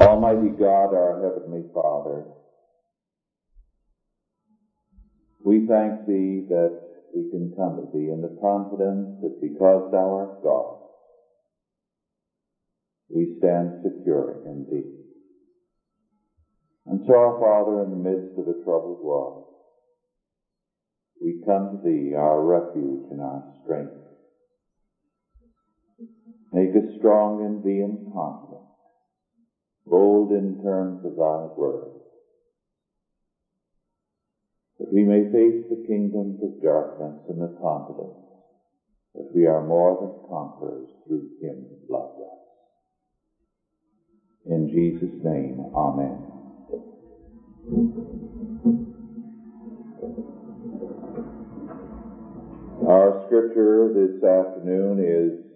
Almighty God, our Heavenly Father, we thank Thee that we can come to Thee in the confidence that because Thou art God, we stand secure in Thee. And so, our Father, in the midst of a troubled world, we come to Thee, our refuge and our strength. Make us strong in Thee and confident, bold in terms of Thy word, that we may face the kingdoms of darkness in the confidence that we are more than conquerors through Him who loved us. In Jesus' name, Amen. Our scripture this afternoon is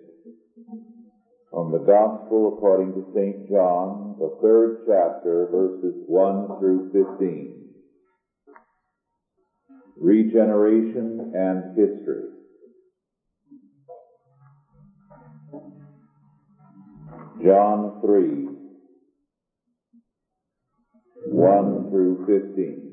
from the Gospel according to St. John, the third chapter, verses 1 through 15. Regeneration and history. John 3, 1 through 15.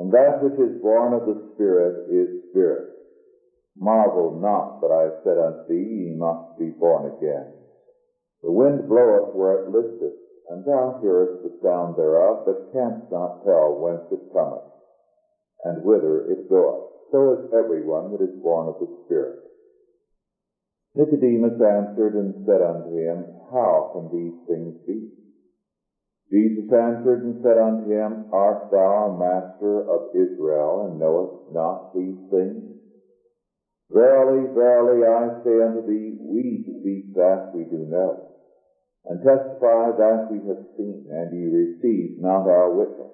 and that which is born of the Spirit is spirit. Marvel not that I have said unto thee, ye must be born again. The wind bloweth where it listeth, and thou hearest the sound thereof, but canst not tell whence it cometh, and whither it goeth. So is everyone that is born of the Spirit. Nicodemus answered and said unto him, How can these things be? Jesus answered and said unto him, Art thou a master of Israel, and knowest not these things? Verily, verily, I say unto thee, we speak that we do know, and testify that we have seen, and ye receive not our witness.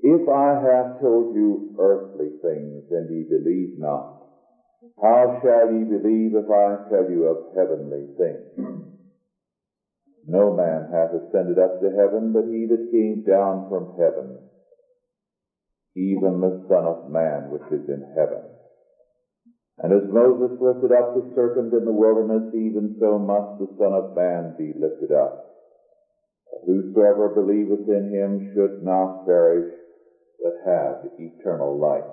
If I have told you earthly things, and ye believe not, how shall ye believe if I tell you of heavenly things? No man hath ascended up to heaven, but he that came down from heaven, even the Son of Man which is in heaven. And as Moses lifted up the serpent in the wilderness, even so must the Son of Man be lifted up. Whosoever believeth in him should not perish, but have eternal life.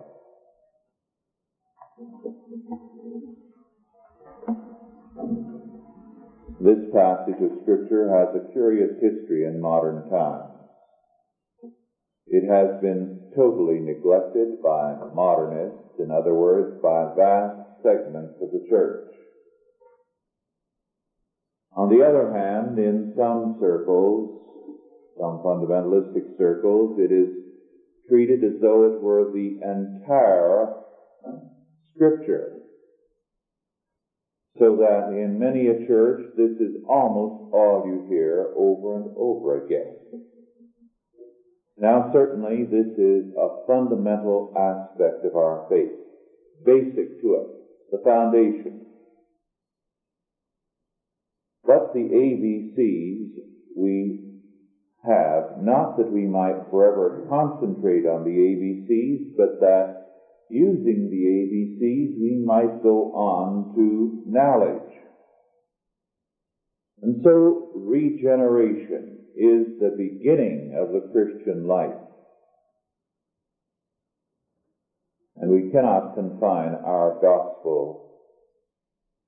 This passage of Scripture has a curious history in modern times. It has been totally neglected by modernists, in other words, by vast segments of the church. On the other hand, in some circles, some fundamentalistic circles, it is treated as though it were the entire Scripture. So that in many a church, this is almost all you hear over and over again. Now certainly this is a fundamental aspect of our faith, basic to us, the foundation. But the ABCs we have, not that we might forever concentrate on the ABCs, but that using the ABCs we might go on to knowledge. And so regeneration is the beginning of the Christian life. And we cannot confine our gospel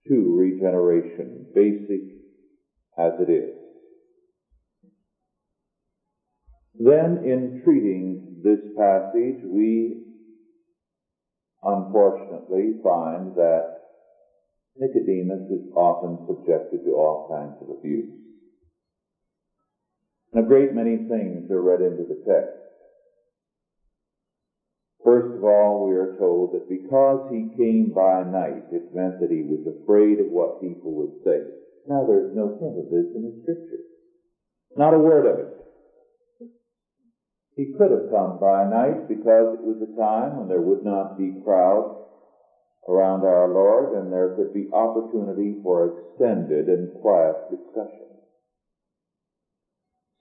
to regeneration, basic as it is. Then, in treating this passage, we unfortunately find that Nicodemus is often subjected to all kinds of abuse. And a great many things are read into the text. First of all, we are told that because he came by night, it meant that he was afraid of what people would say. Now, there's no hint of this in the scripture. Not a word of it. He could have come by night because it was a time when there would not be crowds around our Lord and there could be opportunity for extended and quiet discussion.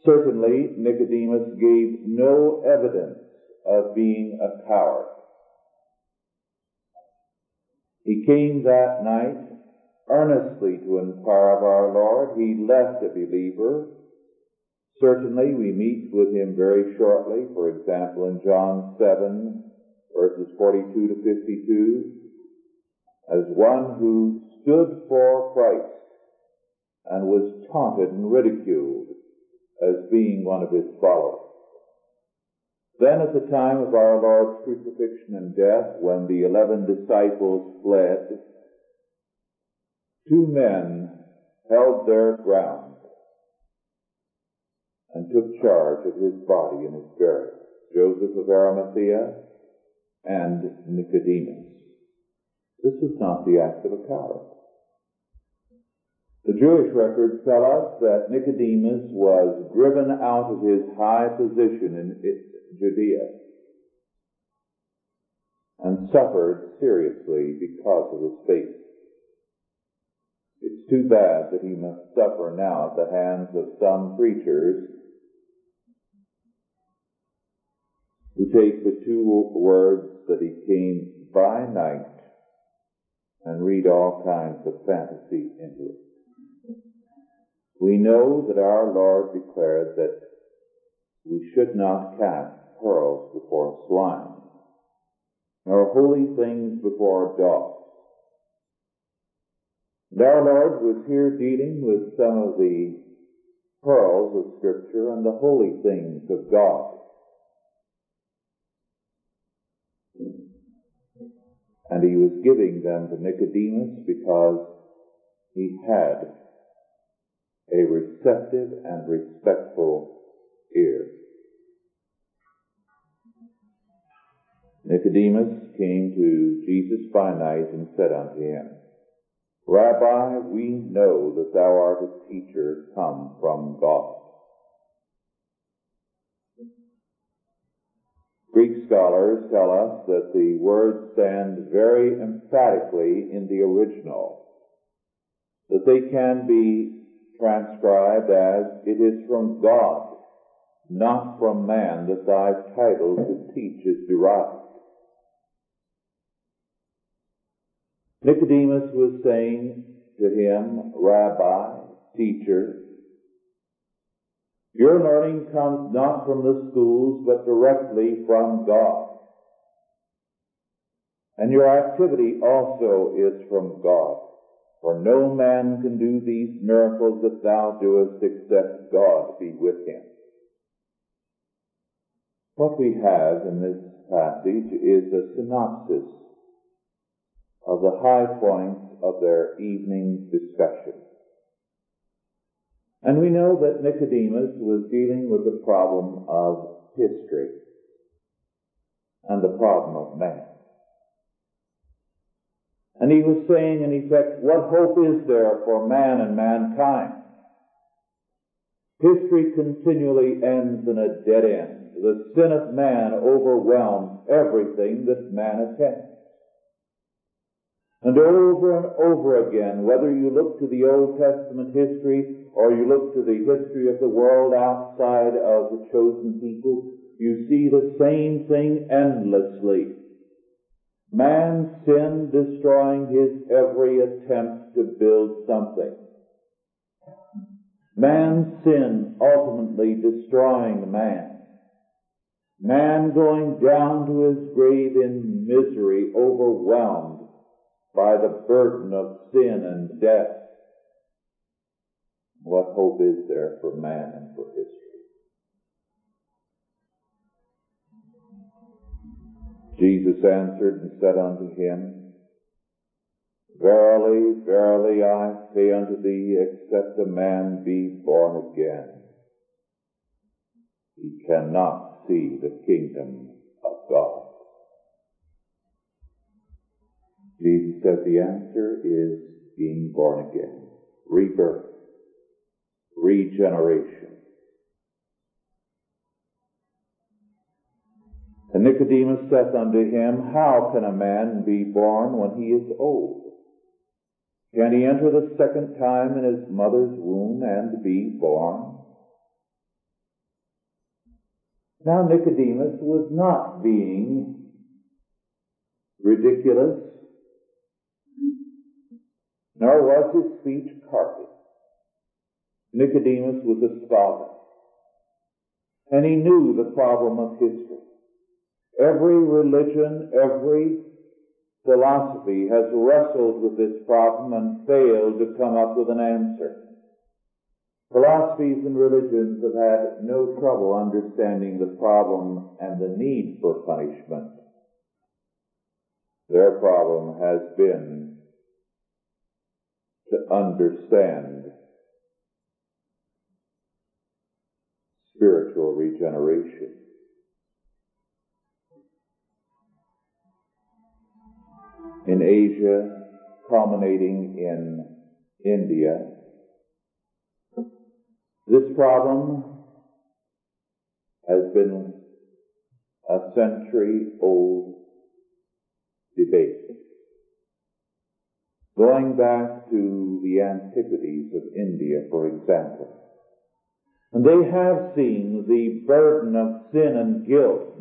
Certainly, Nicodemus gave no evidence of being a coward. He came that night earnestly to inquire of our Lord. He left a believer. Certainly, we meet with him very shortly, for example, in John 7, verses 42 to 52, as one who stood for Christ and was taunted and ridiculed as being one of his followers. Then at the time of our Lord's crucifixion and death, when the eleven disciples fled, two men held their ground and took charge of his body and his burial. Joseph of Arimathea and Nicodemus. This was not the act of a coward. The Jewish records tell us that Nicodemus was driven out of his high position in Judea and suffered seriously because of his faith. It's too bad that he must suffer now at the hands of some preachers who take the two words that he came by night and read all kinds of fantasy into it. We know that our Lord declared that we should not cast pearls before swine, nor holy things before dogs. And our Lord was here dealing with some of the pearls of Scripture and the holy things of God. And he was giving them to Nicodemus because he had a receptive and respectful ear. Nicodemus came to Jesus by night and said unto him, Rabbi, we know that thou art a teacher come from God. Greek scholars tell us that the words stand very emphatically in the original, that they can be transcribed as, it is from God, not from man, that thy title to teach is derived. Nicodemus was saying to him, Rabbi, teacher, your learning comes not from the schools, but directly from God. And your activity also is from God. For no man can do these miracles that thou doest except God be with him. What we have in this passage is a synopsis of the high points of their evening discussion. And we know that Nicodemus was dealing with the problem of history and the problem of man. And he was saying, in effect, what hope is there for man and mankind? History continually ends in a dead end. The sin of man overwhelms everything that man attempts. And over and over again, whether you look to the Old Testament history or you look to the history of the world outside of the chosen people, you see the same thing endlessly. Man's sin destroying his every attempt to build something. Man's sin ultimately destroying man. Man going down to his grave in misery, overwhelmed by the burden of sin and death. What hope is there for man and for history? Jesus answered and said unto him, Verily, verily, I say unto thee, except a man be born again, he cannot see the kingdom of God. Jesus said the answer is being born again, rebirth, regeneration. And Nicodemus saith unto him, How can a man be born when he is old? Can he enter the second time in his mother's womb and be born? Now Nicodemus was not being ridiculous, nor was his speech carping. Nicodemus was a scholar, and he knew the problem of history. Every religion, every philosophy has wrestled with this problem and failed to come up with an answer. Philosophies and religions have had no trouble understanding the problem and the need for punishment. Their problem has been to understand spiritual regeneration. In Asia, culminating in India, this problem has been a century old debate. Going back to the antiquities of India, for example, and they have seen the burden of sin and guilt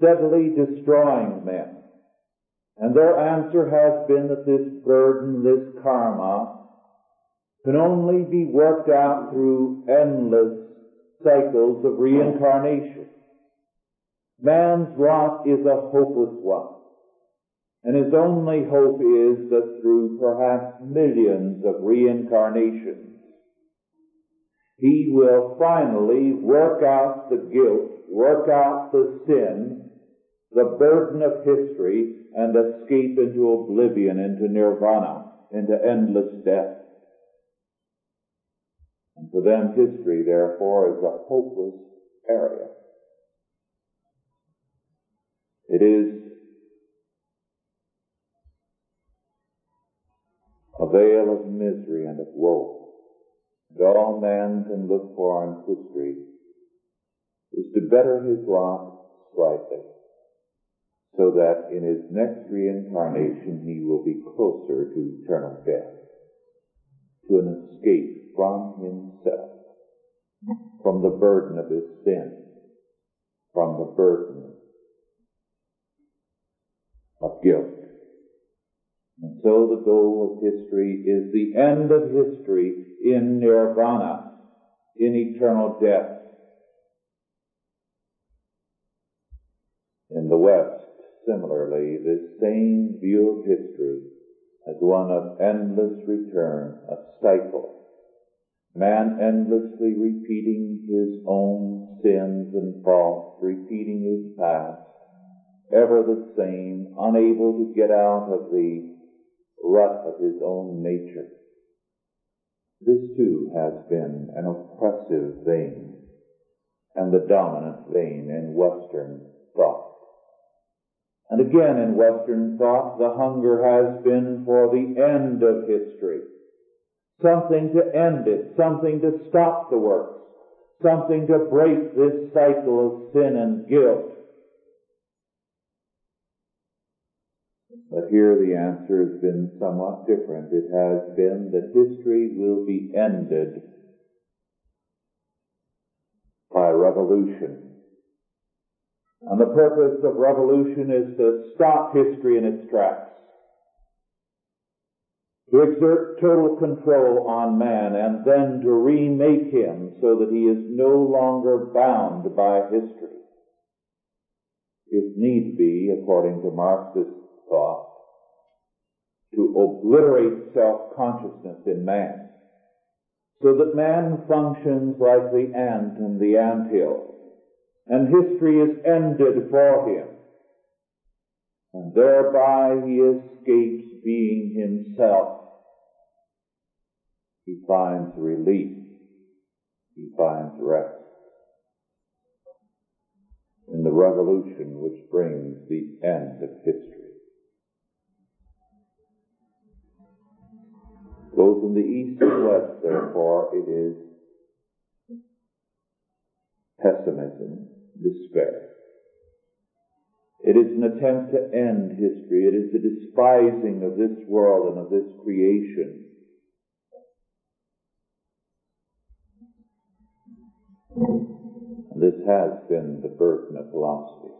steadily destroying men. And their answer has been that this burden, this karma, can only be worked out through endless cycles of reincarnation. Man's lot is a hopeless one. And his only hope is that through perhaps millions of reincarnations, he will finally work out the guilt, work out the sin, the burden of history, and escape into oblivion, into nirvana, into endless death. And for them, history, therefore, is a hopeless area. It is a vale of misery and of woe. And all man can look for in history is to better his lot slightly, so that in his next reincarnation he will be closer to eternal death, to an escape from himself, from the burden of his sin, from the burden of guilt. And so the goal of history is the end of history in nirvana, in eternal death. In the West, similarly, this same view of history as one of endless return, a cycle. Man endlessly repeating his own sins and faults, repeating his past, ever the same, unable to get out of the rut of his own nature. This too has been an oppressive vein and the dominant vein in Western thought. And again in Western thought, the hunger has been for the end of history. Something to end it, something to stop the works, something to break this cycle of sin and guilt. But here the answer has been somewhat different. It has been that history will be ended by revolution. And the purpose of revolution is to stop history in its tracks. To exert total control on man and then to remake him so that he is no longer bound by history. If need be, according to Marxist thought, to obliterate self-consciousness in man, so that man functions like the ant in the ant hill, and history is ended for him, and thereby he escapes being himself. He finds relief. He finds rest in the revolution which brings the end of history. Both in the east and west, therefore, it is pessimism, despair. It is an attempt to end history. It is the despising of this world and of this creation. This has been the burden of philosophy.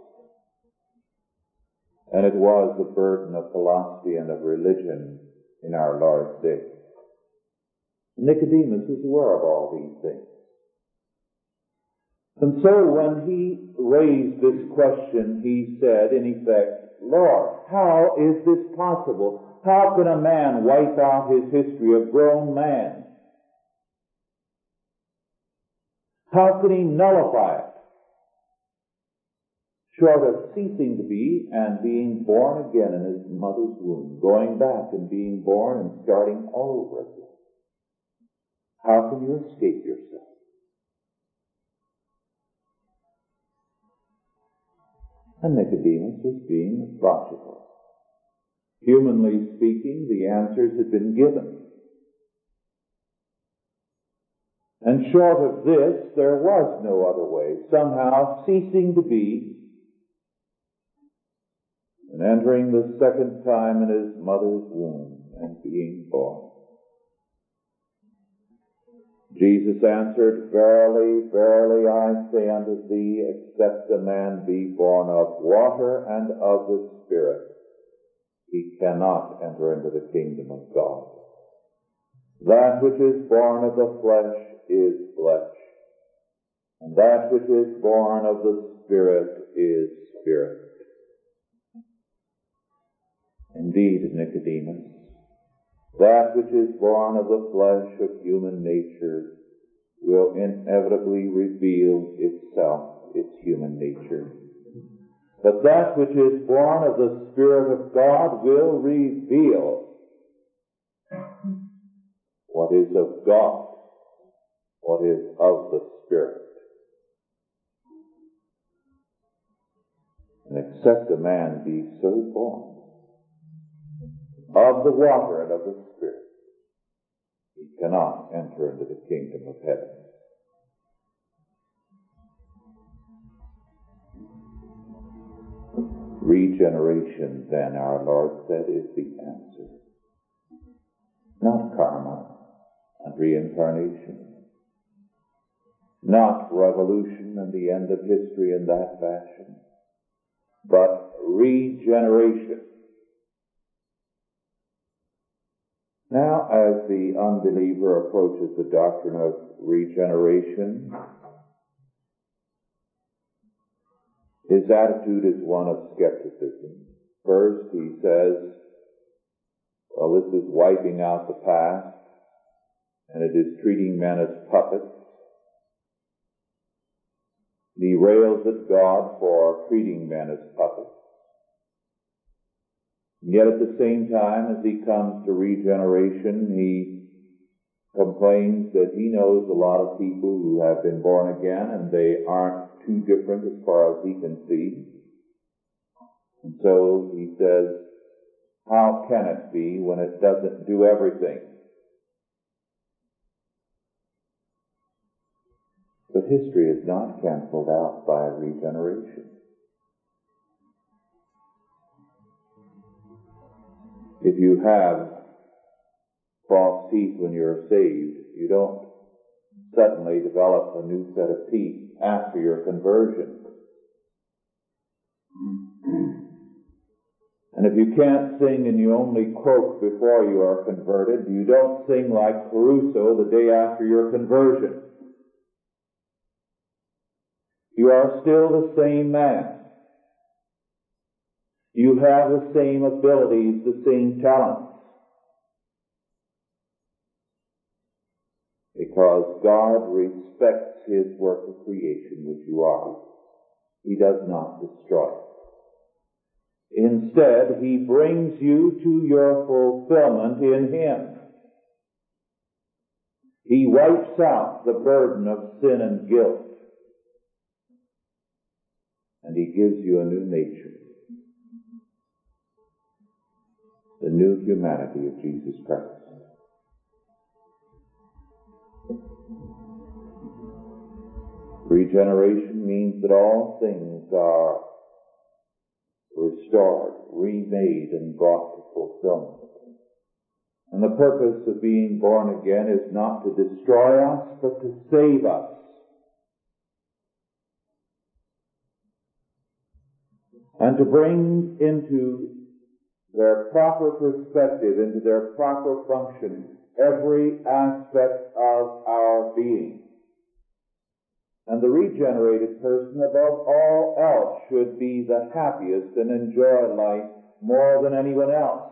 And it was the burden of philosophy and of religion in our Lord's day. Nicodemus was aware of all these things. And so when he raised this question, he said, in effect, Lord, how is this possible? How can a man wipe out his history, of grown man? How can he nullify it? Short of ceasing to be and being born again in his mother's womb, going back and being born and starting all over again. How can you escape yourself? And Nicodemus was being logical. Humanly speaking, the answers had been given. And short of this, there was no other way. Somehow ceasing to be and entering the second time in his mother's womb and being born. Jesus answered, Verily, verily, I say unto thee, except a man be born of water and of the Spirit, he cannot enter into the kingdom of God. That which is born of the flesh is flesh, and that which is born of the Spirit is spirit. Indeed, Nicodemus, that which is born of the flesh of human nature will inevitably reveal itself, its human nature. But that which is born of the Spirit of God will reveal what is of God, what is of the Spirit. And except a man be so born of the water and of the Spirit, he cannot enter into the kingdom of heaven. Regeneration, then, our Lord said, is the answer. Not karma and reincarnation. Not revolution and the end of history in that fashion. But regeneration. Now, as the unbeliever approaches the doctrine of regeneration, his attitude is one of skepticism. First, he says, well, this is wiping out the past, and it is treating men as puppets. He rails at God for treating men as puppets. Yet at the same time, as he comes to regeneration, he complains that he knows a lot of people who have been born again and they aren't too different as far as he can see. And so he says, how can it be when it doesn't do everything? But history is not cancelled out by regeneration. If you have false teeth when you're saved, you don't suddenly develop a new set of teeth after your conversion. And if you can't sing and you only croak before you are converted, you don't sing like Caruso the day after your conversion. You are still the same man. You have the same abilities, the same talents. Because God respects His work of creation, which you are. He does not destroy it. Instead, He brings you to your fulfillment in Him. He wipes out the burden of sin and guilt. And He gives you a new nature. The new humanity of Jesus Christ. Regeneration means that all things are restored, remade, and brought to fulfillment. And the purpose of being born again is not to destroy us, but to save us. And to bring into their proper perspective, into their proper function, every aspect of our being. And the regenerated person, above all else, should be the happiest and enjoy life more than anyone else.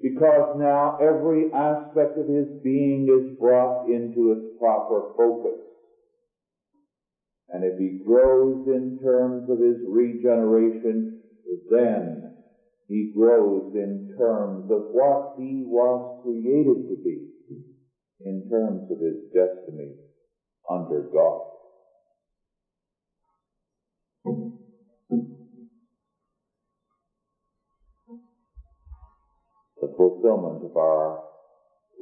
Because now every aspect of his being is brought into its proper focus. And if he grows in terms of his regeneration, then he grows in terms of what he was created to be, in terms of his destiny under God. The fulfillment of our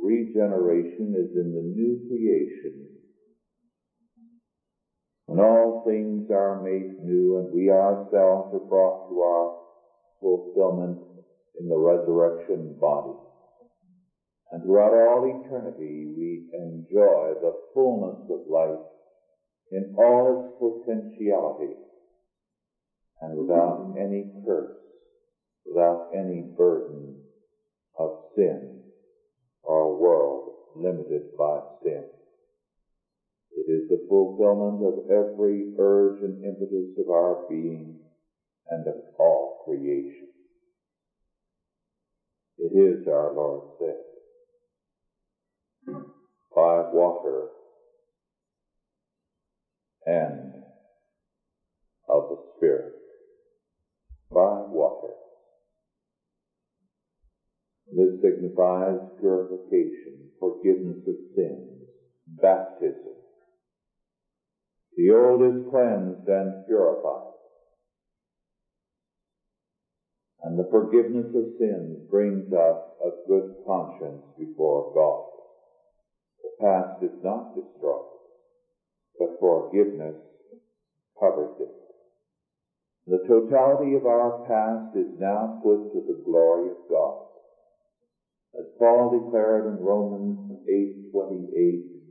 regeneration is in the new creation. When all things are made new and we ourselves are brought to our fulfillment in the resurrection body. And throughout all eternity, we enjoy the fullness of life in all its potentiality and without any curse, without any burden of sin or world limited by sin. It is the fulfillment of every urge and impetus of our being and of all creation. It is, our Lord said, by water and of the Spirit. By water. This signifies purification, forgiveness of sins, baptism. The old is cleansed and purified. And the forgiveness of sins brings us a good conscience before God. The past is not destroyed, but forgiveness covers it. The totality of our past is now put to the glory of God. As Paul declared in Romans 8:28,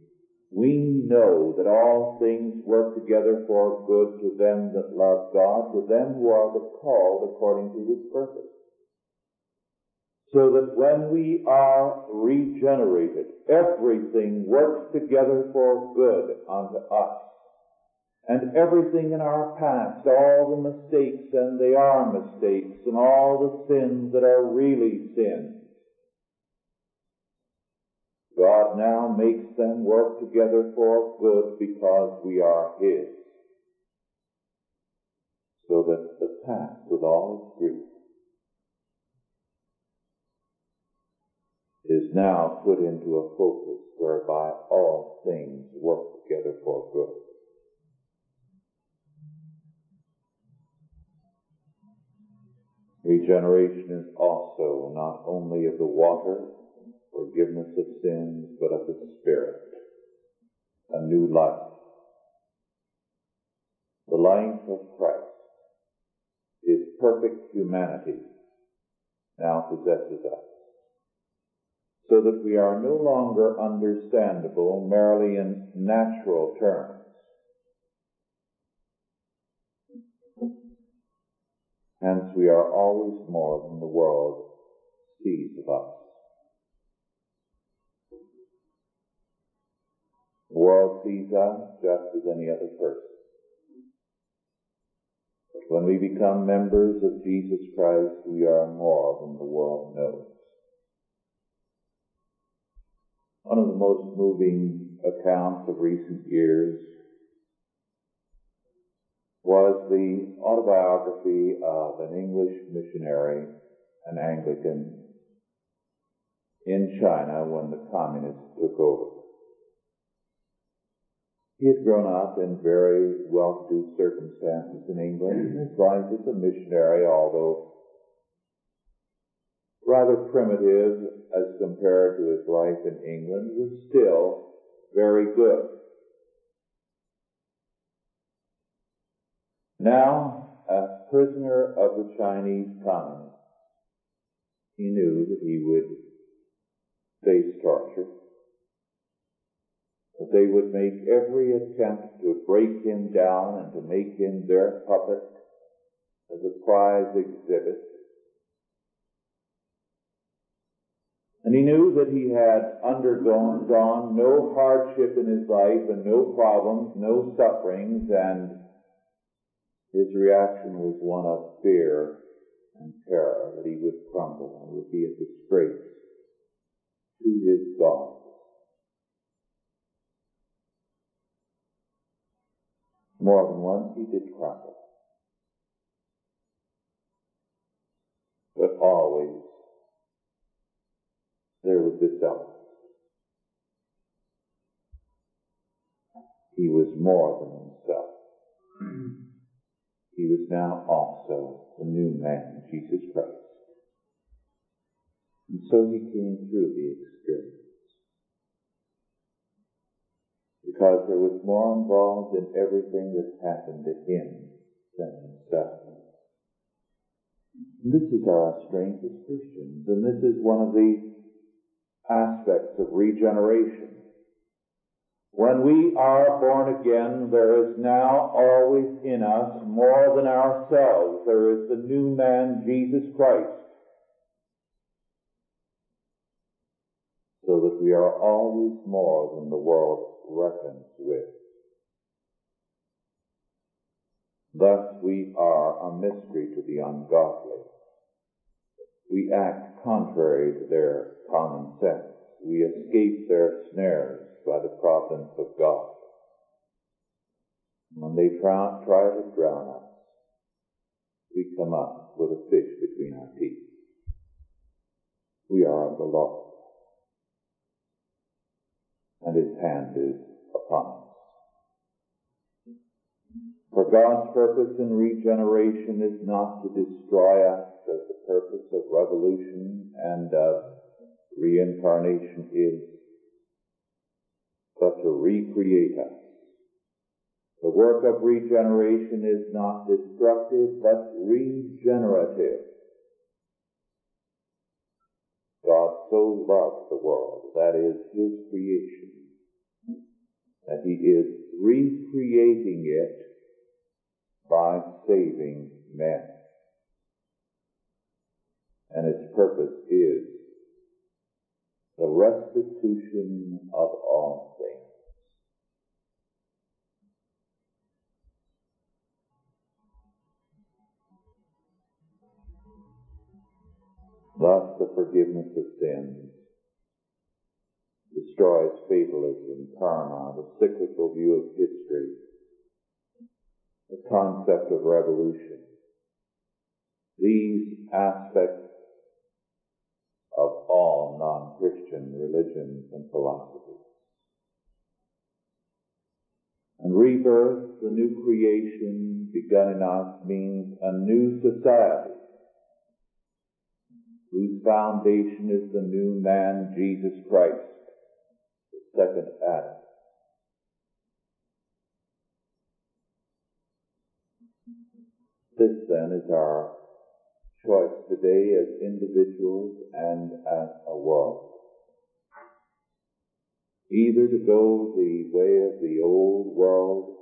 we know that all things work together for good to them that love God, to them who are the called according to his purpose. So that when we are regenerated, everything works together for good unto us. And everything in our past, all the mistakes and they are mistakes, and all the sins that are really sins, God now makes them work together for good because we are His. So that the past with all its grief is now put into a focus whereby all things work together for good. Regeneration is also not only of the water, forgiveness of sins, but of the Spirit, a new life. The life of Christ, His perfect humanity, now possesses us, so that we are no longer understandable merely in natural terms. Hence we are always more than the world sees of us. The world sees us just as any other person. But when we become members of Jesus Christ, we are more than the world knows. One of the most moving accounts of recent years was the autobiography of an English missionary, an Anglican, in China when the communists took over. He had grown up in very well-to-do circumstances in England. His life as a missionary, although rather primitive as compared to his life in England, was still very good. Now, a prisoner of the Chinese communists, he knew that he would face torture. That they would make every attempt to break him down and to make him their puppet as a prize exhibit. And he knew that he had undergone gone no hardship in his life and no problems, no sufferings, and his reaction was one of fear and terror that he would crumble and would be a disgrace to his God. More than once he did crumble. But always there was this element. He was more than himself. he was now also the new man, Jesus Christ. And so he came through the experience. Because there was more involved in everything that happened to him than himself. This is our strength as Christians, and this is one of the aspects of regeneration. When we are born again, there is now always in us more than ourselves. There is the new man, Jesus Christ. So that we are always more than the world reckons with. Thus we are a mystery to the ungodly. We act contrary to their common sense. We escape their snares by the providence of God. When they try, try to drown us, we come up with a fish between our teeth. We are the Lord, and His hand is upon us. For God's purpose in regeneration is not to destroy us as the purpose of revolution and of reincarnation is, but to recreate us. The work of regeneration is not destructive, but regenerative. God so loved the world, that is His creation, that He is recreating it by saving men. And its purpose is the restitution of all Thus the forgiveness of sins destroys fatalism, karma, the cyclical view of history, the concept of revolution. These aspects of all non-Christian religions and philosophies. And rebirth, the new creation begun in us, means a new society whose foundation is the new man, Jesus Christ, the second Adam. This then is our choice today as individuals and as a world. Either to go the way of the old world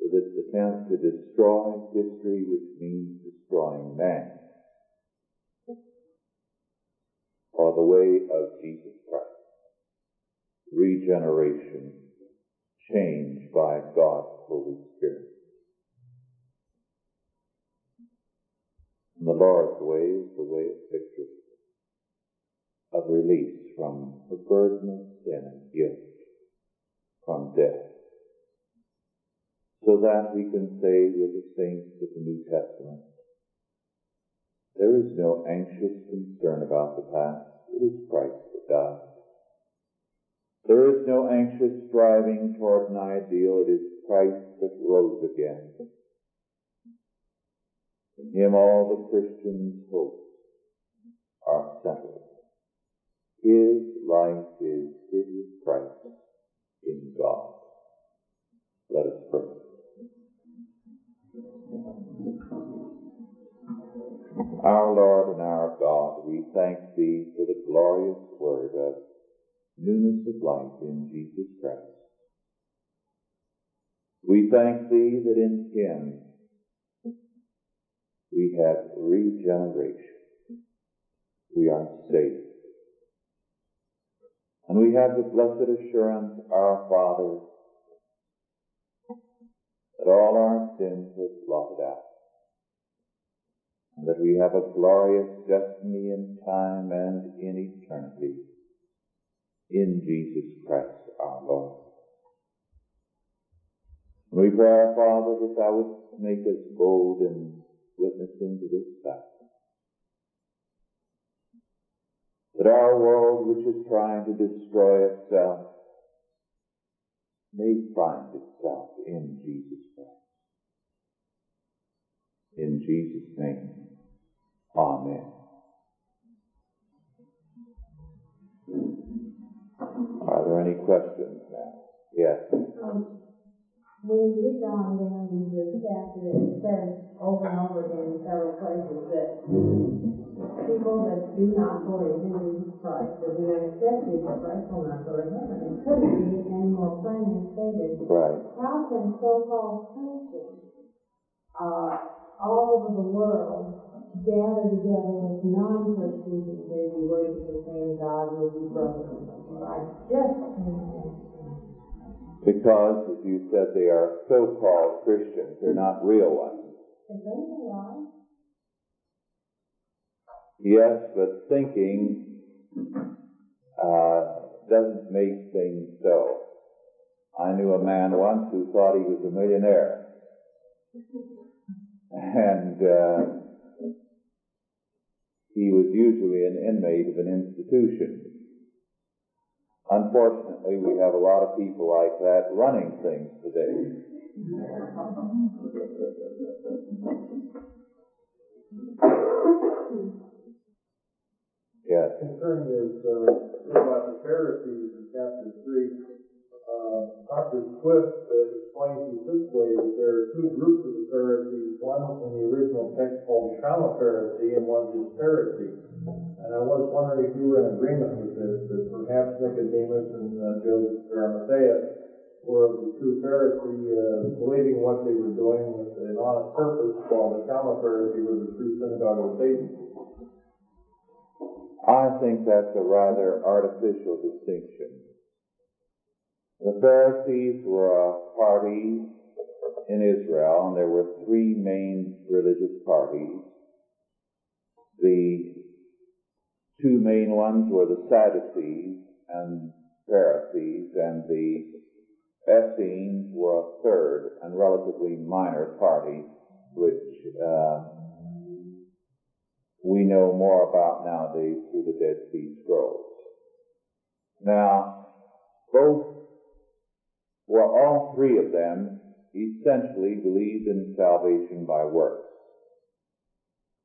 with its attempt to destroy history, which means destroying man, or the way of Jesus Christ. Regeneration, changed by God's Holy Spirit. And the Lord's way is the way of victory, of release from the burden of sin and guilt, from death. So that we can say with the saints of the New Testament, there is no anxious concern about the past. It is Christ that died. There is no anxious striving toward an ideal. It is Christ that rose again. In Him all the Christian's hopes are settled. His life is with Christ in God. Let us pray. Our Lord and our God, we thank Thee for the glorious word of newness of life in Jesus Christ. We thank Thee that in Him we have regeneration. We are saved. And we have the blessed assurance, our Father, that all our sins are blotted out and that we have a glorious destiny in time and in eternity in Jesus Christ our Lord. We pray, our Father, that Thou wouldst make us bold in witnessing to this fact. That our world, which is trying to destroy itself, may find itself in Jesus Christ. In Jesus' name. Amen. Are there any questions now? Yes. Um, when you read on down in the chapter, it says over and over again in several places that people that do not believe in Jesus Christ, that do not accept Jesus Christ, will not go to heaven. It couldn't be any more plainly stated. Right. How can so-called Christians uh, all over the world gather together with non-Christians and say we worship the same God with you brothers? I just Because, as you said, they are so-called Christians. They're not real ones. Is they are? Yes, but thinking uh, doesn't make things so. I knew a man once who thought he was a millionaire. And uh, he was usually an inmate of an institution. Unfortunately, we have a lot of people like that running things today. Yes. Concerning this, uh, about the Pharisees in chapter 3, Dr. Swift uh, explains it this way that there are two groups of the Pharisees. One in the original text called the Shama Pharisee, and one is Pharisee. And I was wondering if you were in agreement with this, that perhaps Nicodemus and uh, Joseph Arimathea were the true Pharisee, uh, believing what they were doing with an honest purpose, while the Shama Pharisee was the true synagogue of Satan. I think that's a rather artificial distinction. The Pharisees were a party in Israel, and there were three main religious parties. The two main ones were the Sadducees and Pharisees, and the Essenes were a third and relatively minor party, which uh, we know more about nowadays through the Dead Sea Scrolls. Now, both, well, all three of them essentially believed in salvation by works.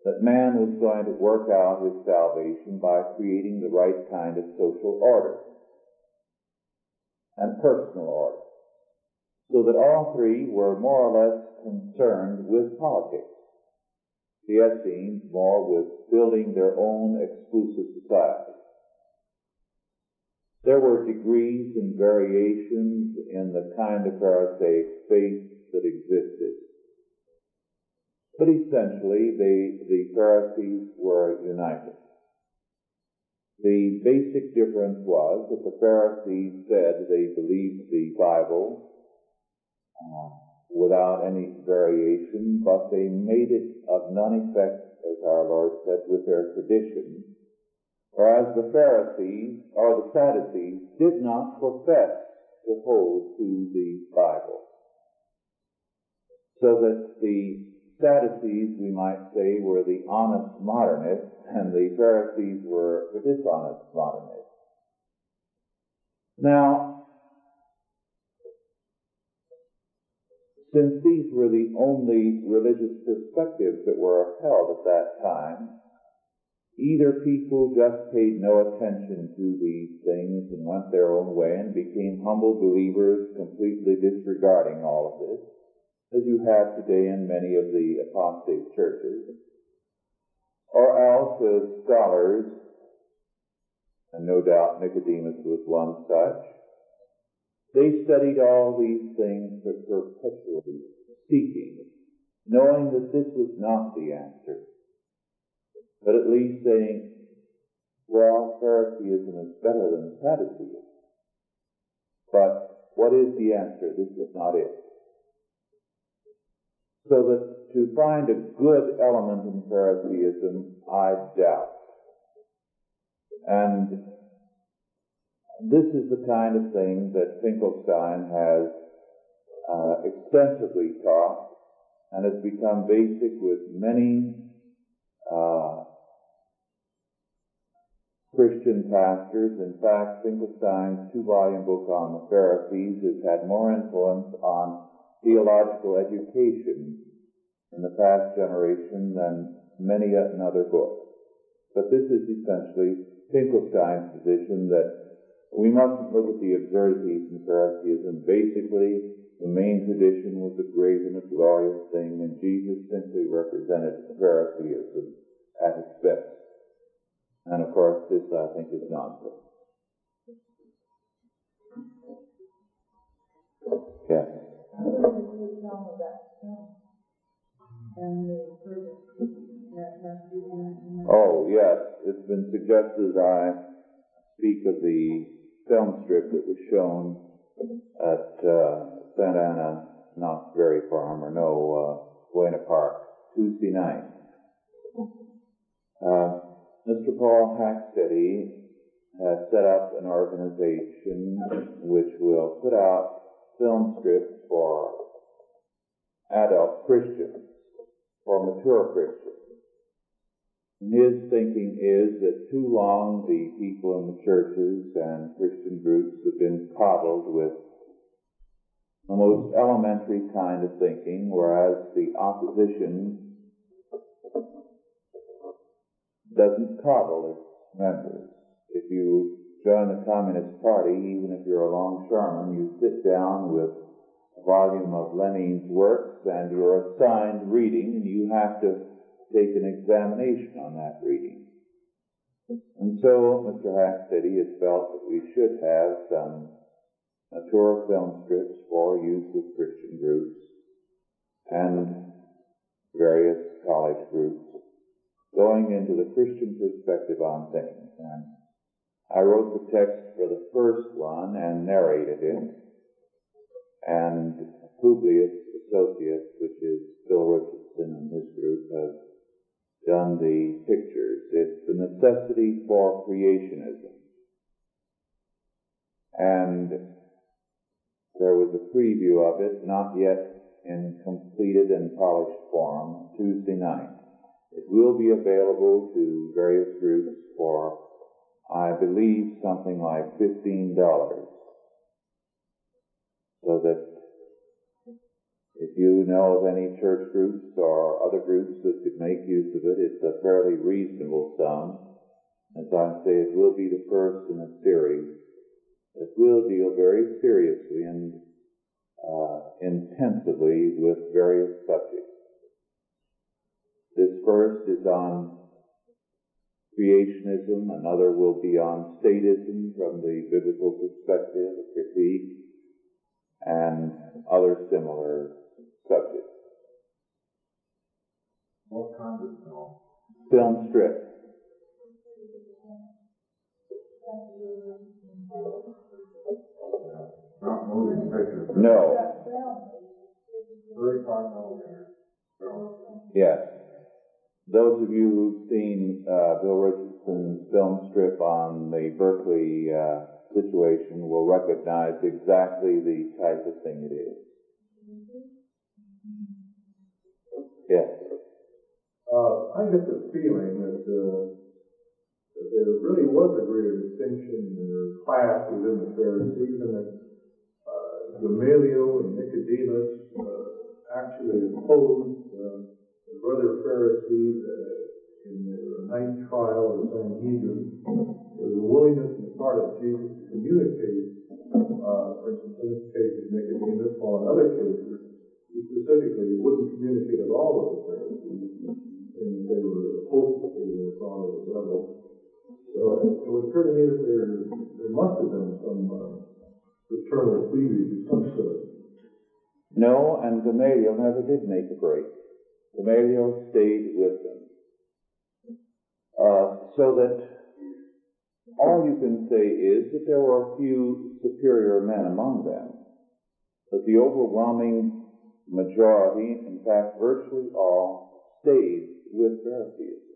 That man was going to work out his salvation by creating the right kind of social order and personal order. So that all three were more or less concerned with politics the Essenes more with building their own exclusive society. There were degrees and variations in the kind of Pharisaic faith that existed. But essentially, they, the Pharisees were united. The basic difference was that the Pharisees said they believed the Bible uh, without any variation, but they made it of none effect, as our Lord said, with their tradition, Whereas the Pharisees or the Sadducees did not profess to hold to the Bible. So that the Sadducees, we might say, were the honest modernists, and the Pharisees were the dishonest modernists. Now, since these were the only religious perspectives that were upheld at that time, either people just paid no attention to these things and went their own way and became humble believers, completely disregarding all of this, as you have today in many of the apostate churches, or else as scholars, and no doubt Nicodemus was one such, they studied all these things but perpetually, seeking, knowing that this was not the answer, but at least saying, well, Phariseeism is better than Sadduceeism. But what is the answer? This is not it. So that to find a good element in Phariseeism, I doubt. And this is the kind of thing that Finkelstein has uh, extensively taught and has become basic with many uh, Christian pastors. In fact, Finkelstein's two-volume book on the Pharisees has had more influence on theological education in the past generation than many another book. But this is essentially Finkelstein's position that we mustn't look at the absurdities in Phariseeism. Basically, the main tradition was a great and a glorious thing, and Jesus simply represented Phariseeism at its best. And of course, this I think is nonsense. Yeah. Oh, yes. It's been suggested I speak of the film strip that was shown at uh, Santa Ana Knott's Berry Farm, or no, uh, Buena Park, Tuesday night. Uh, Mr. Paul Hacksteady has set up an organization which will put out film strips for adult Christians, for mature Christians. His thinking is that too long the people in the churches and Christian groups have been coddled with the most elementary kind of thinking, whereas the opposition doesn't coddle its members. If you join the Communist Party, even if you're a longshoreman, you sit down with a volume of Lenin's works and you're assigned reading and you have to take an examination on that reading. And so Mr. Hacksteady has felt that we should have some mature film strips for use with Christian groups and various college groups going into the Christian perspective on things. And I wrote the text for the first one and narrated it. And Publius Associates, which is Bill Richardson and his group, have done the pictures. It's the necessity for creationism. And there was a preview of it, not yet in completed and polished form, Tuesday night. It will be available to various groups for, I believe, something like $15. So that if you know of any church groups or other groups that could make use of it, it's a fairly reasonable sum. As I say, it will be the first in a series that will deal very seriously and uh, intensively with various subjects. This first is on creationism, another will be on statism from the biblical perspective, a critique, and other similar subjects. What kind of film? Film strip. Not moving pictures. No. Thirty-five millimeter film. Yes. Those of you who've seen uh, Bill Richardson's film strip on the Berkeley uh, situation will recognize exactly the type of thing it is. Yes. Uh, I get the feeling that, uh, that there really was a greater distinction or class within the Pharisees, and that uh, Gamaliel and Nicodemus uh, actually opposed uh, the brother Pharisees uh, in the ninth trial of the Sanhedrin. There was a willingness on the part of Jesus to communicate, uh, for instance, in this case of Nicodemus, while in other cases, he specifically wouldn't communicate at all with the Pharisees, and they were hopeless they were father of the devil. So it would occur to me that there, there must have been some uh, fraternal cleavage of some sort. No, and Gamaliel never did make a break. Gamaliel stayed with them. Uh, so that all you can say is that there were a few superior men among them, but the overwhelming majority, in fact virtually all, stayed with Pharisees.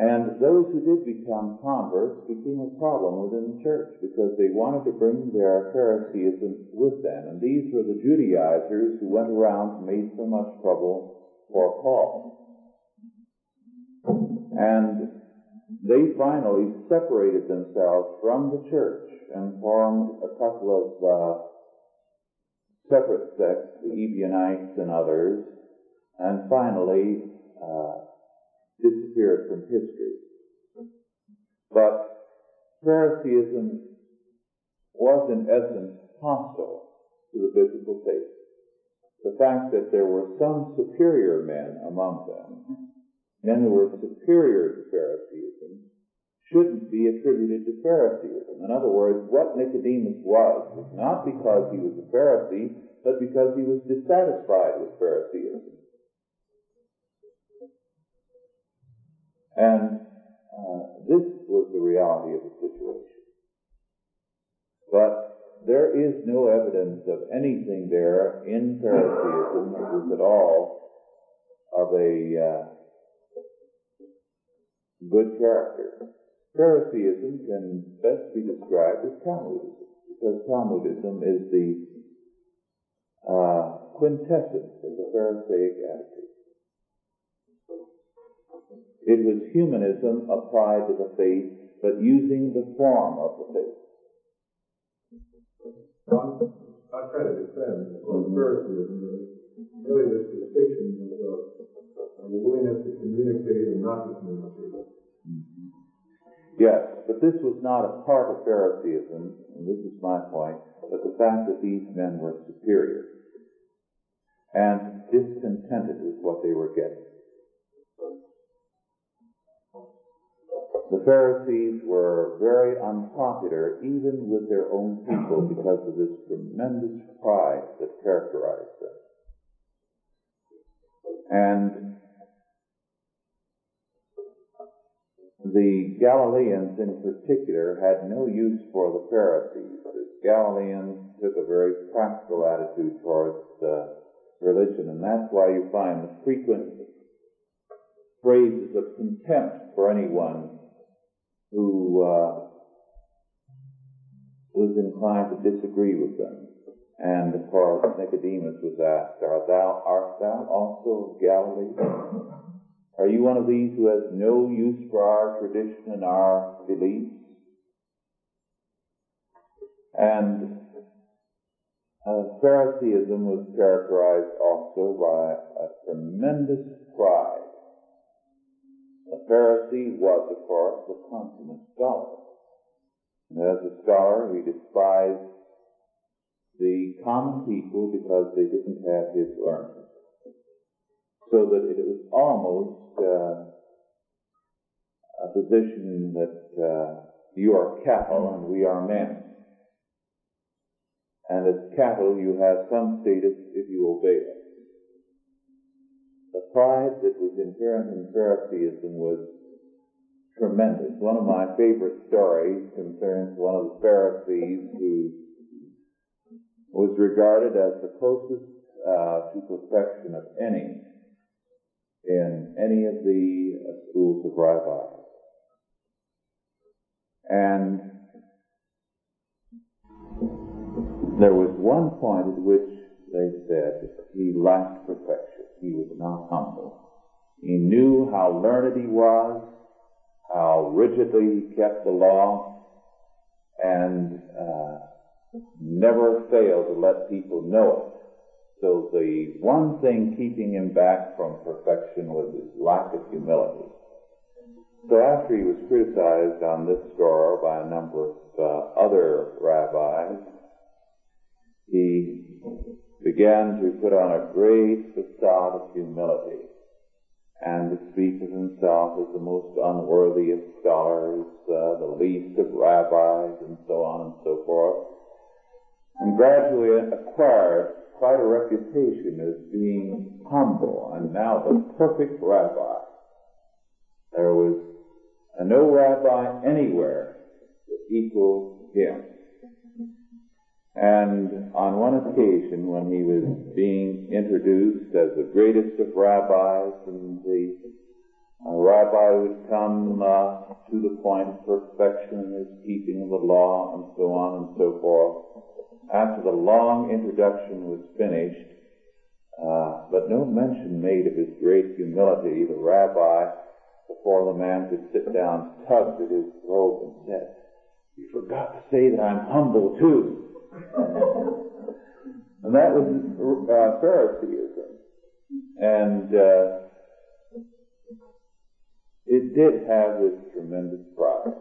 And those who did become converts became a problem within the church because they wanted to bring their Phariseeism with them. And these were the Judaizers who went around and made so much trouble for Paul. And they finally separated themselves from the church and formed a couple of uh, separate sects, the Ebionites and others, and finally uh, disappeared from history. But Phariseeism was in essence hostile to the biblical faith. The fact that there were some superior men among them, men who were superior to Phariseeism, shouldn't be attributed to Phariseeism. In other words, what Nicodemus was was not because he was a Pharisee, but because he was dissatisfied with Phariseeism. And uh, this was the reality of the situation. But there is no evidence of anything there in Phariseeism that was at all of a uh, good character. Phariseeism can best be described as Talmudism, because Talmudism is the uh, quintessence of the Pharisaic attitude. It was humanism applied to the faith, but using the form of the faith. I'm, I'm trying to defend Phariseeism, really this distinction of the willingness to communicate and not to communicate. Yes, but this was not a part of Phariseeism, and this is my point, but the fact that these men were superior and discontented with what they were getting. The Pharisees were very unpopular even with their own people because of this tremendous pride that characterized them. And the Galileans in particular had no use for the Pharisees. The Galileans took a very practical attitude towards religion, and that's why you find the frequent phrases of contempt for anyone who uh, was inclined to disagree with them. And of course, Nicodemus was asked, Art thou, art thou also of Galilee? Are you one of these who has no use for our tradition and our beliefs? And uh, Phariseeism was characterized also by a tremendous pride Pharisee was, of course, a consummate scholar. And as a scholar, he despised the common people because they didn't have his learning. So that it was almost uh, a position that uh, you are cattle and we are men. And as cattle, you have some status if you obey us. Pride that was inherent in Phariseeism was tremendous. One of my favorite stories concerns one of the Pharisees who was regarded as the closest uh, to perfection of any. in any of the uh, schools of rabbis. And there was one point at which they said he lacked perfection. He was not humble. He knew how learned he was, how rigidly he kept the law, and uh, never failed to let people know it. So the one thing keeping him back from perfection was his lack of humility. So after he was criticized on this score by a number of uh, other rabbis, he began to put on a great facade of humility and to speak of himself as the most unworthy of scholars, uh, the least of rabbis, and so on and so forth, and gradually acquired quite a reputation as being humble and now the perfect rabbi. There was no rabbi anywhere that equaled him. And on one occasion, when he was being introduced as the greatest of rabbis, and the uh, rabbi would come uh, to the point of perfection in his keeping of the law, and so on and so forth. After the long introduction was finished, uh, but no mention made of his great humility, the rabbi, before the man could sit down, tugged at his robe and said, "You forgot to say that I'm humble too." and that was uh, Phariseeism. And uh, it did have this tremendous pride.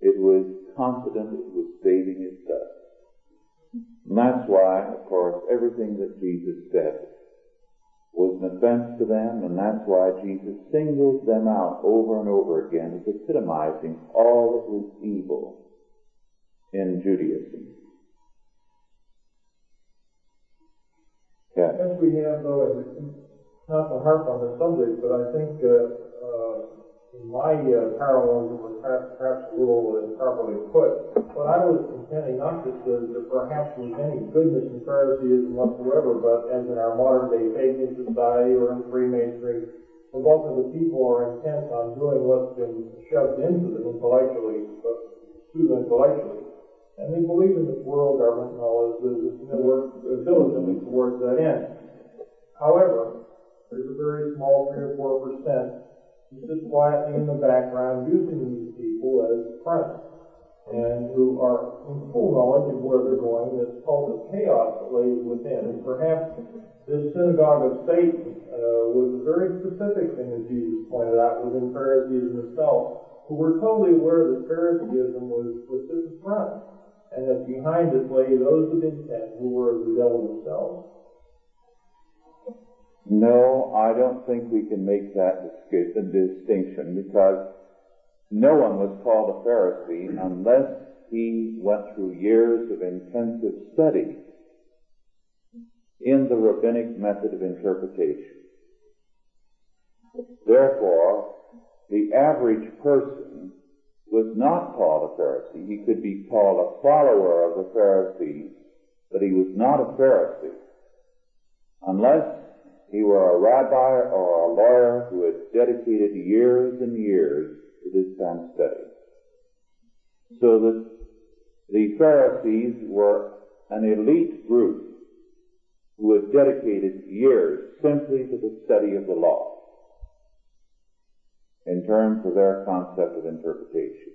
It was confident it was saving itself. And that's why, of course, everything that Jesus said was an offense to them, and that's why Jesus singles them out over and over again as epitomizing all that was evil in Judaism. Yeah. As we have, though, not to harp on the subject, but I think uh, uh, my uh, parallelism was perhaps, a little improperly put. What I was intending not just that there perhaps was any goodness in Phariseeism whatsoever, but as in our modern day pagan society or in Freemasonry, the bulk of the people are intent on doing what's been shoved into them intellectually, but pseudo intellectually. And they believe in this world government and all this and diligently towards that end. However, there's a very small three or four percent who sit quietly in the background using these people as friends and who are in full knowledge of where they're going. This called the chaos that lays within. And perhaps this synagogue of Satan uh, was a very specific thing, as Jesus pointed out, within Phariseeism itself, who were totally aware that Phariseeism was, was just a front and that behind it lay those of intent who were the devil themselves? No, I don't think we can make that distinction because no one was called a Pharisee unless he went through years of intensive study in the rabbinic method of interpretation. Therefore, the average person was not called a Pharisee. He could be called a follower of the Pharisees, but he was not a Pharisee unless he were a rabbi or a lawyer who had dedicated years and years to this kind of study. So that the Pharisees were an elite group who had dedicated years simply to the study of the law in terms of their concept of interpretation.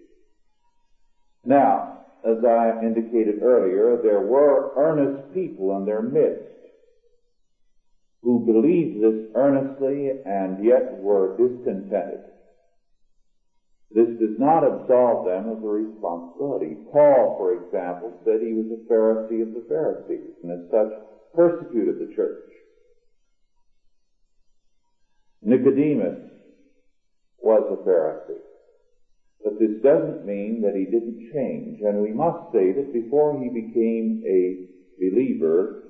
Now, as I indicated earlier, there were earnest people in their midst who believed this earnestly and yet were discontented. This does not absolve them of the responsibility. Paul, for example, said he was a Pharisee of the Pharisees and as such persecuted the church. Nicodemus was a Pharisee. But this doesn't mean that he didn't change. And we must say that before he became a believer,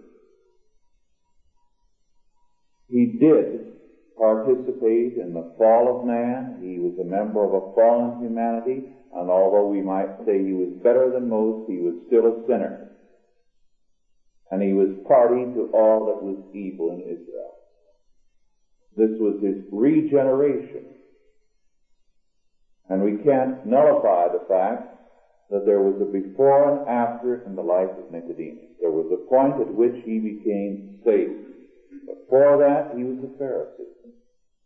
he did participate in the fall of man. He was a member of a fallen humanity. And although we might say he was better than most, he was still a sinner. And he was party to all that was evil in Israel. This was his regeneration. And we can't nullify the fact that there was a before and after in the life of Nicodemus. There was a point at which he became saved. Before that, he was a Pharisee.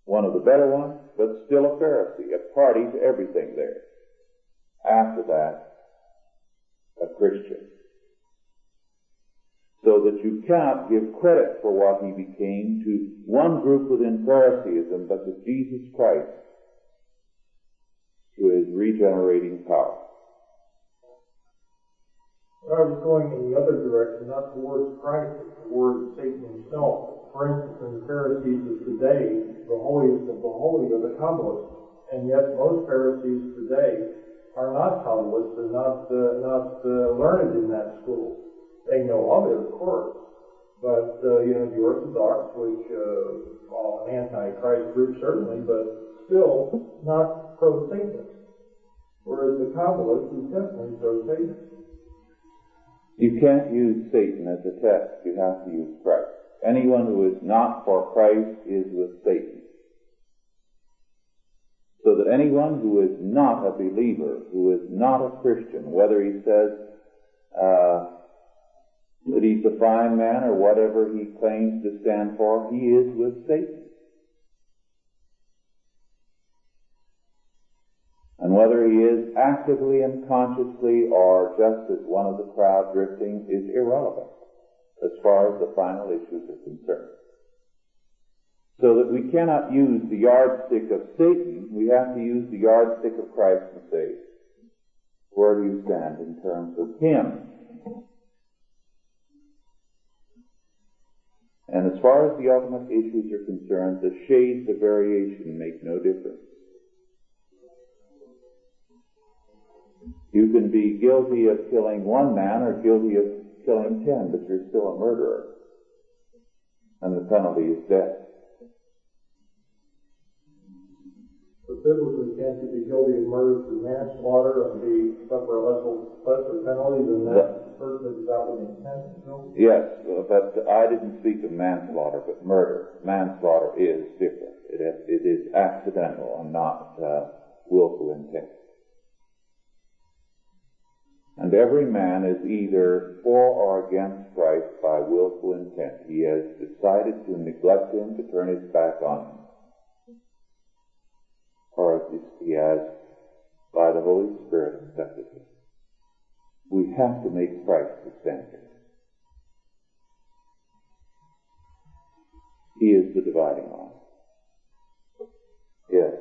One of the better ones, but still a Pharisee, a party to everything there. After that, a Christian. So that you cannot give credit for what he became to one group within Phariseeism, but to Jesus Christ, to his regenerating power. I was going in the other direction, not towards Christ, but towards Satan himself. For instance, in the Pharisees of today, the holiest of the holy are the Kabbalists. And yet most Pharisees today are not Kabbalists and not, uh, not uh, learned in that school. They know of it, of course. But, uh, you know, the Orthodox, which, uh, are an anti-Christ group certainly, but still not pro-Satanist. Whereas the Kabbalists is definitely pro-Satanist. You can't use Satan as a test. You have to use Christ. Anyone who is not for Christ is with Satan. So that anyone who is not a believer, who is not a Christian, whether he says uh, that he's a fine man or whatever he claims to stand for, he is with Satan. Whether he is actively and consciously or just as one of the crowd drifting is irrelevant as far as the final issues are concerned. So that we cannot use the yardstick of Satan, we have to use the yardstick of Christ and say, where do you stand in terms of him? And as far as the ultimate issues are concerned, the shades of variation make no difference. You can be guilty of killing one man or guilty of killing ten, but you're still a murderer. And the penalty is death. But biblically, can't you be guilty of murder through manslaughter and be suffer a lesser, lesser penalty than that person that's out intent to kill? Yes, but I didn't speak of manslaughter, but murder. Manslaughter is different. It is, it is accidental and not uh, willful intent. And every man is either for or against Christ by willful intent. He has decided to neglect him, to turn his back on him. Or he has, by the Holy Spirit, accepted him. We have to make Christ the standard. He is the dividing line. Yes.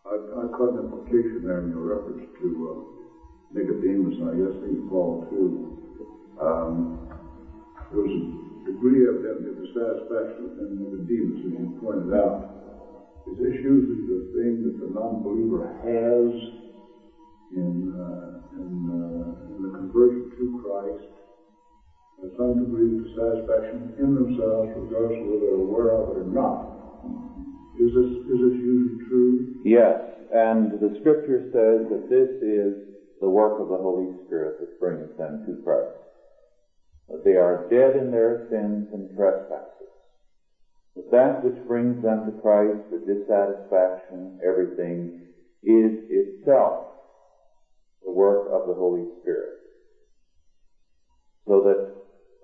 Uh, I, caught an implication there in your reference to uh, Nicodemus, and I guess St. Paul too. Um, there was a degree of dissatisfaction within Nicodemus, as you pointed out. Is this usually the thing that the non-believer has in, uh, in, uh, in the conversion to Christ? Uh, some degree of dissatisfaction in themselves, regardless of whether they're aware of it or not. Is this, is this true? Yes, and the scripture says that this is the work of the Holy Spirit that brings them to Christ. That they are dead in their sins and trespasses. But that which brings them to Christ, the dissatisfaction, everything, is itself the work of the Holy Spirit. So that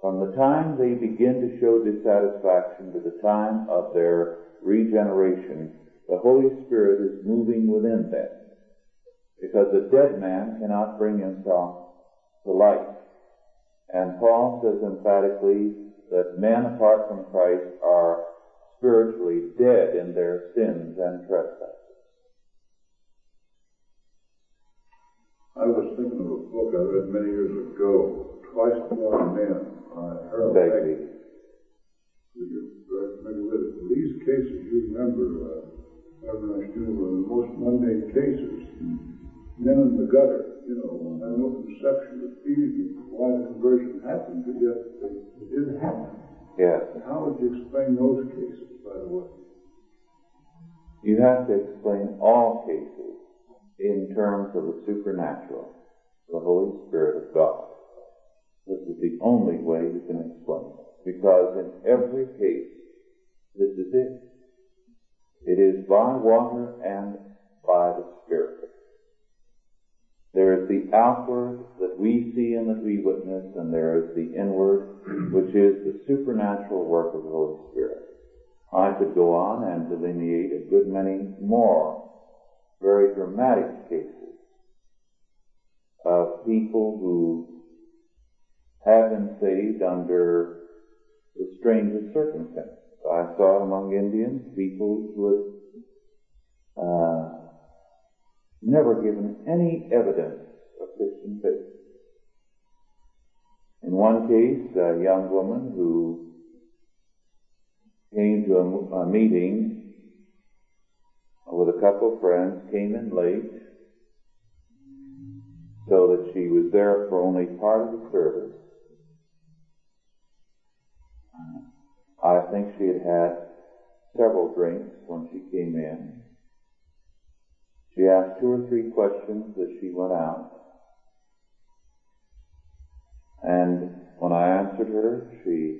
from the time they begin to show dissatisfaction to the time of their regeneration, the Holy Spirit is moving within them. Because a dead man cannot bring himself to life. And Paul says emphatically that men apart from Christ are spiritually dead in their sins and trespasses. I was thinking of a book I read many years ago, Twice Born Men, by Harold Begbie. You're very familiar with it. In these cases, you remember, uh, Ashton, were the most mundane cases. Men in the gutter, you know, had no conception of feeling why the conversion happened, but yet it did happen. Yes. How would you explain those cases, by the way? You have to explain all cases in terms of the supernatural, the Holy Spirit of God. This is the only way you can explain it. because in every case, this is it. It is by water and by the Spirit. There is the outward that we see and that we witness, and there is the inward, which is the supernatural work of the Holy Spirit. I could go on and delineate a good many more very dramatic cases of people who have been saved under the strangest circumstances. I saw among Indians, people who had uh, never given any evidence of Christian faith. In one case, a young woman who came to a, a meeting with a couple of friends, came in late, so that she was there for only part of the service. I think she had had several drinks when she came in. She asked two or three questions as she went out. And when I answered her, she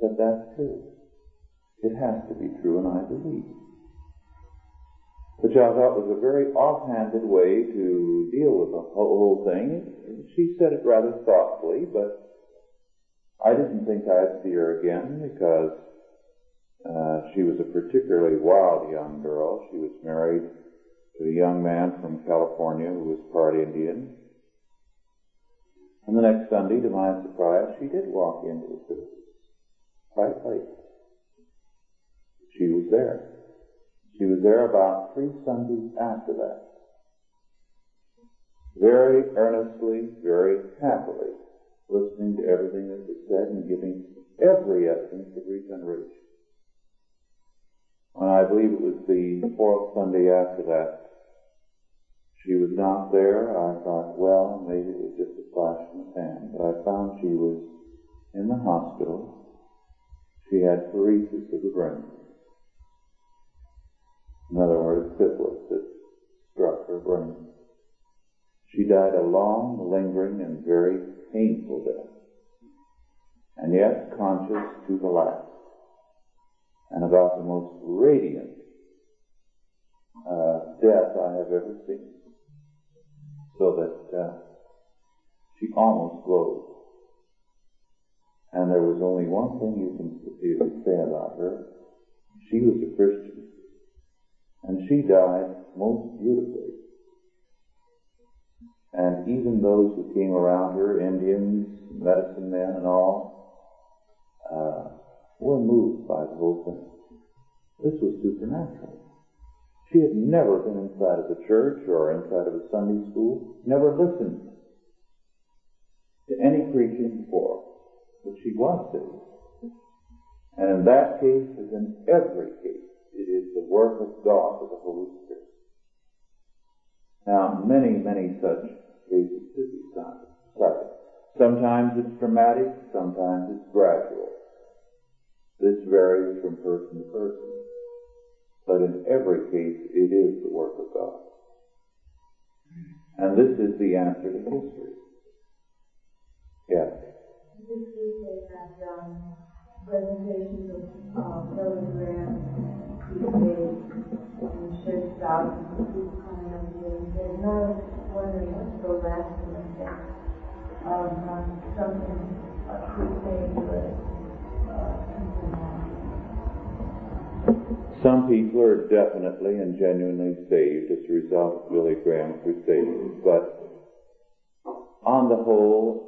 said, That's true. It has to be true, and I believe. Which I thought was a very offhanded way to deal with the whole thing. She said it rather thoughtfully, but I didn't think I'd see her again because uh, she was a particularly wild young girl. She was married to a young man from California who was part Indian. And the next Sunday, to my surprise, she did walk into the service quite late. She was there. She was there about three Sundays after that. Very earnestly, very happily, listening to everything that was said and giving every evidence of regeneration. When I believe it was the fourth Sunday after that, she was not there. I thought, well, maybe it was just a flash in the pan. But I found she was in the hospital. She had paresis of the brain. In other words, syphilis that struck her brain. She died a long, lingering, and very painful death, and yet conscious to the last, and about the most radiant uh, death I have ever seen. So that uh, she almost glowed. And there was only one thing you can, you can say about her. She was a Christian. And she died most beautifully. And even those who came around her, Indians, medicine men, and all, uh, were moved by the whole thing. This was supernatural. She had never been inside of the church or inside of a Sunday school, never listened to any preaching before, but she was saved. And in that case, as in every case, it is the work of God with the Holy Spirit. Now, many, many such Sometimes it's dramatic, sometimes it's gradual. This varies from person to person. But in every case, it is the work of God. And this is the answer to history. Yes. This week they um, presentations of uh, Billy Graham, crusade, crusade. Some people are definitely and genuinely saved as a result of Billy Graham crusades, but on the whole,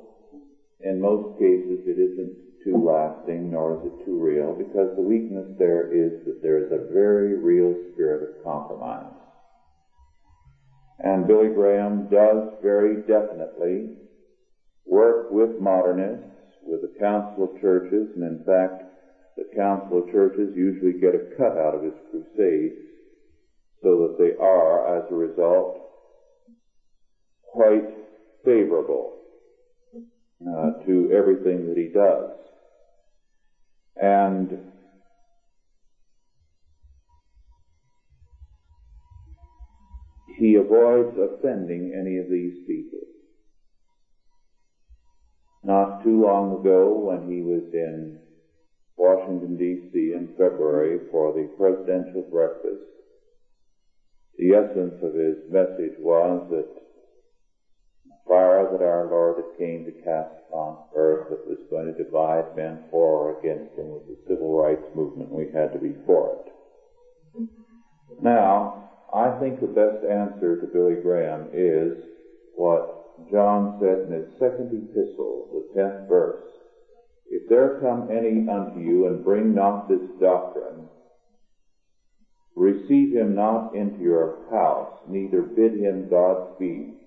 in most cases, it isn't too lasting, nor is it too real, because the weakness there is that there is a very real spirit of compromise. And Billy Graham does very definitely work with modernists, with the Council of Churches, and in fact, the Council of Churches usually get a cut out of his crusades so that they are, as a result, quite favorable uh, to everything that he does. And he avoids offending any of these people. not too long ago when he was in Washington, D.C. in February for the presidential breakfast. The essence of his message was that fire that our Lord had came to cast on earth that was going to divide men for or against him was the civil rights movement. We had to be for it. Now, I think the best answer to Billy Graham is what John said in his second epistle, the tenth verse. If there come any unto you and bring not this doctrine, receive him not into your house, neither bid him Godspeed.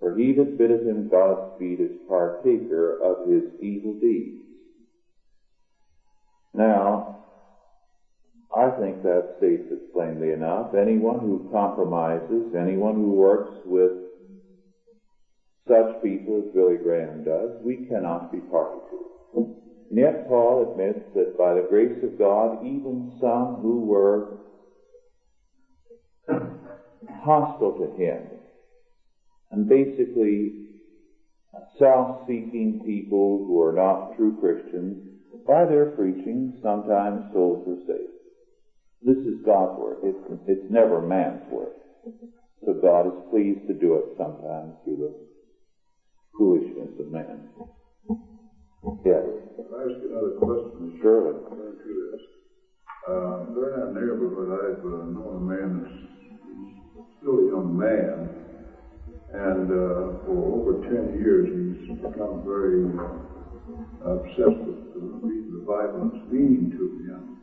For he that biddeth him Godspeed is partaker of his evil deeds. Now, I think that states it plainly enough. Anyone who compromises, anyone who works with such people as Billy Graham does, we cannot be party to. And yet Paul admits that by the grace of God, even some who were hostile to him and basically self-seeking people who are not true Christians, by their preaching, sometimes souls were saved. This is God's work. It's, it's never man's work. So God is pleased to do it sometimes through the foolishness of man. Yes. Can I ask you another question? Surely. Referring to this. Uh, there in that neighborhood, I've uh, known a man that's still a young man, and uh, for over 10 years he's become very uh, obsessed with uh, reading the Bible it's meaning to him.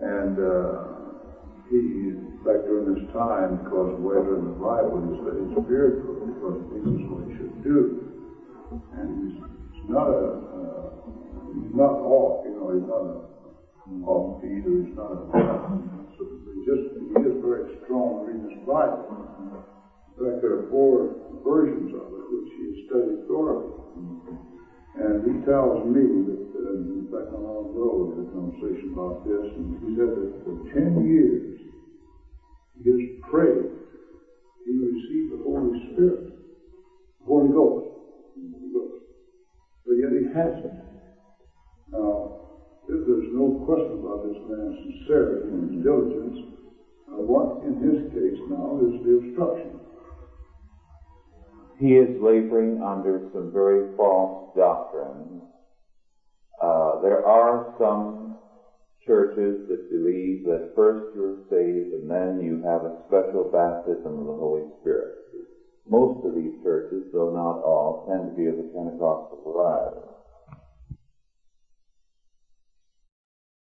And uh, he, back during this time, because the way in the Bible, he he's for it because this is what he should do. And he's, he's not a, uh, he's not off, you know, he's not a offbeat or he's not a, so he just, he is very strong reading his Bible. In fact, there are four versions of it which he has studied thoroughly. And he tells me that, uh, in fact, our road, we had a conversation about this, and he said that for 10 years, he has prayed. He received the Holy Spirit, Ghost, Holy Ghost. But yet he hasn't. Now, if there's no question about this man's sincerity and his diligence, uh, what in his case now is the obstruction. He is laboring under some very false doctrines. Uh, there are some churches that believe that first you're saved and then you have a special baptism of the Holy Spirit. Most of these churches, though not all, tend to be of the Pentecostal variety.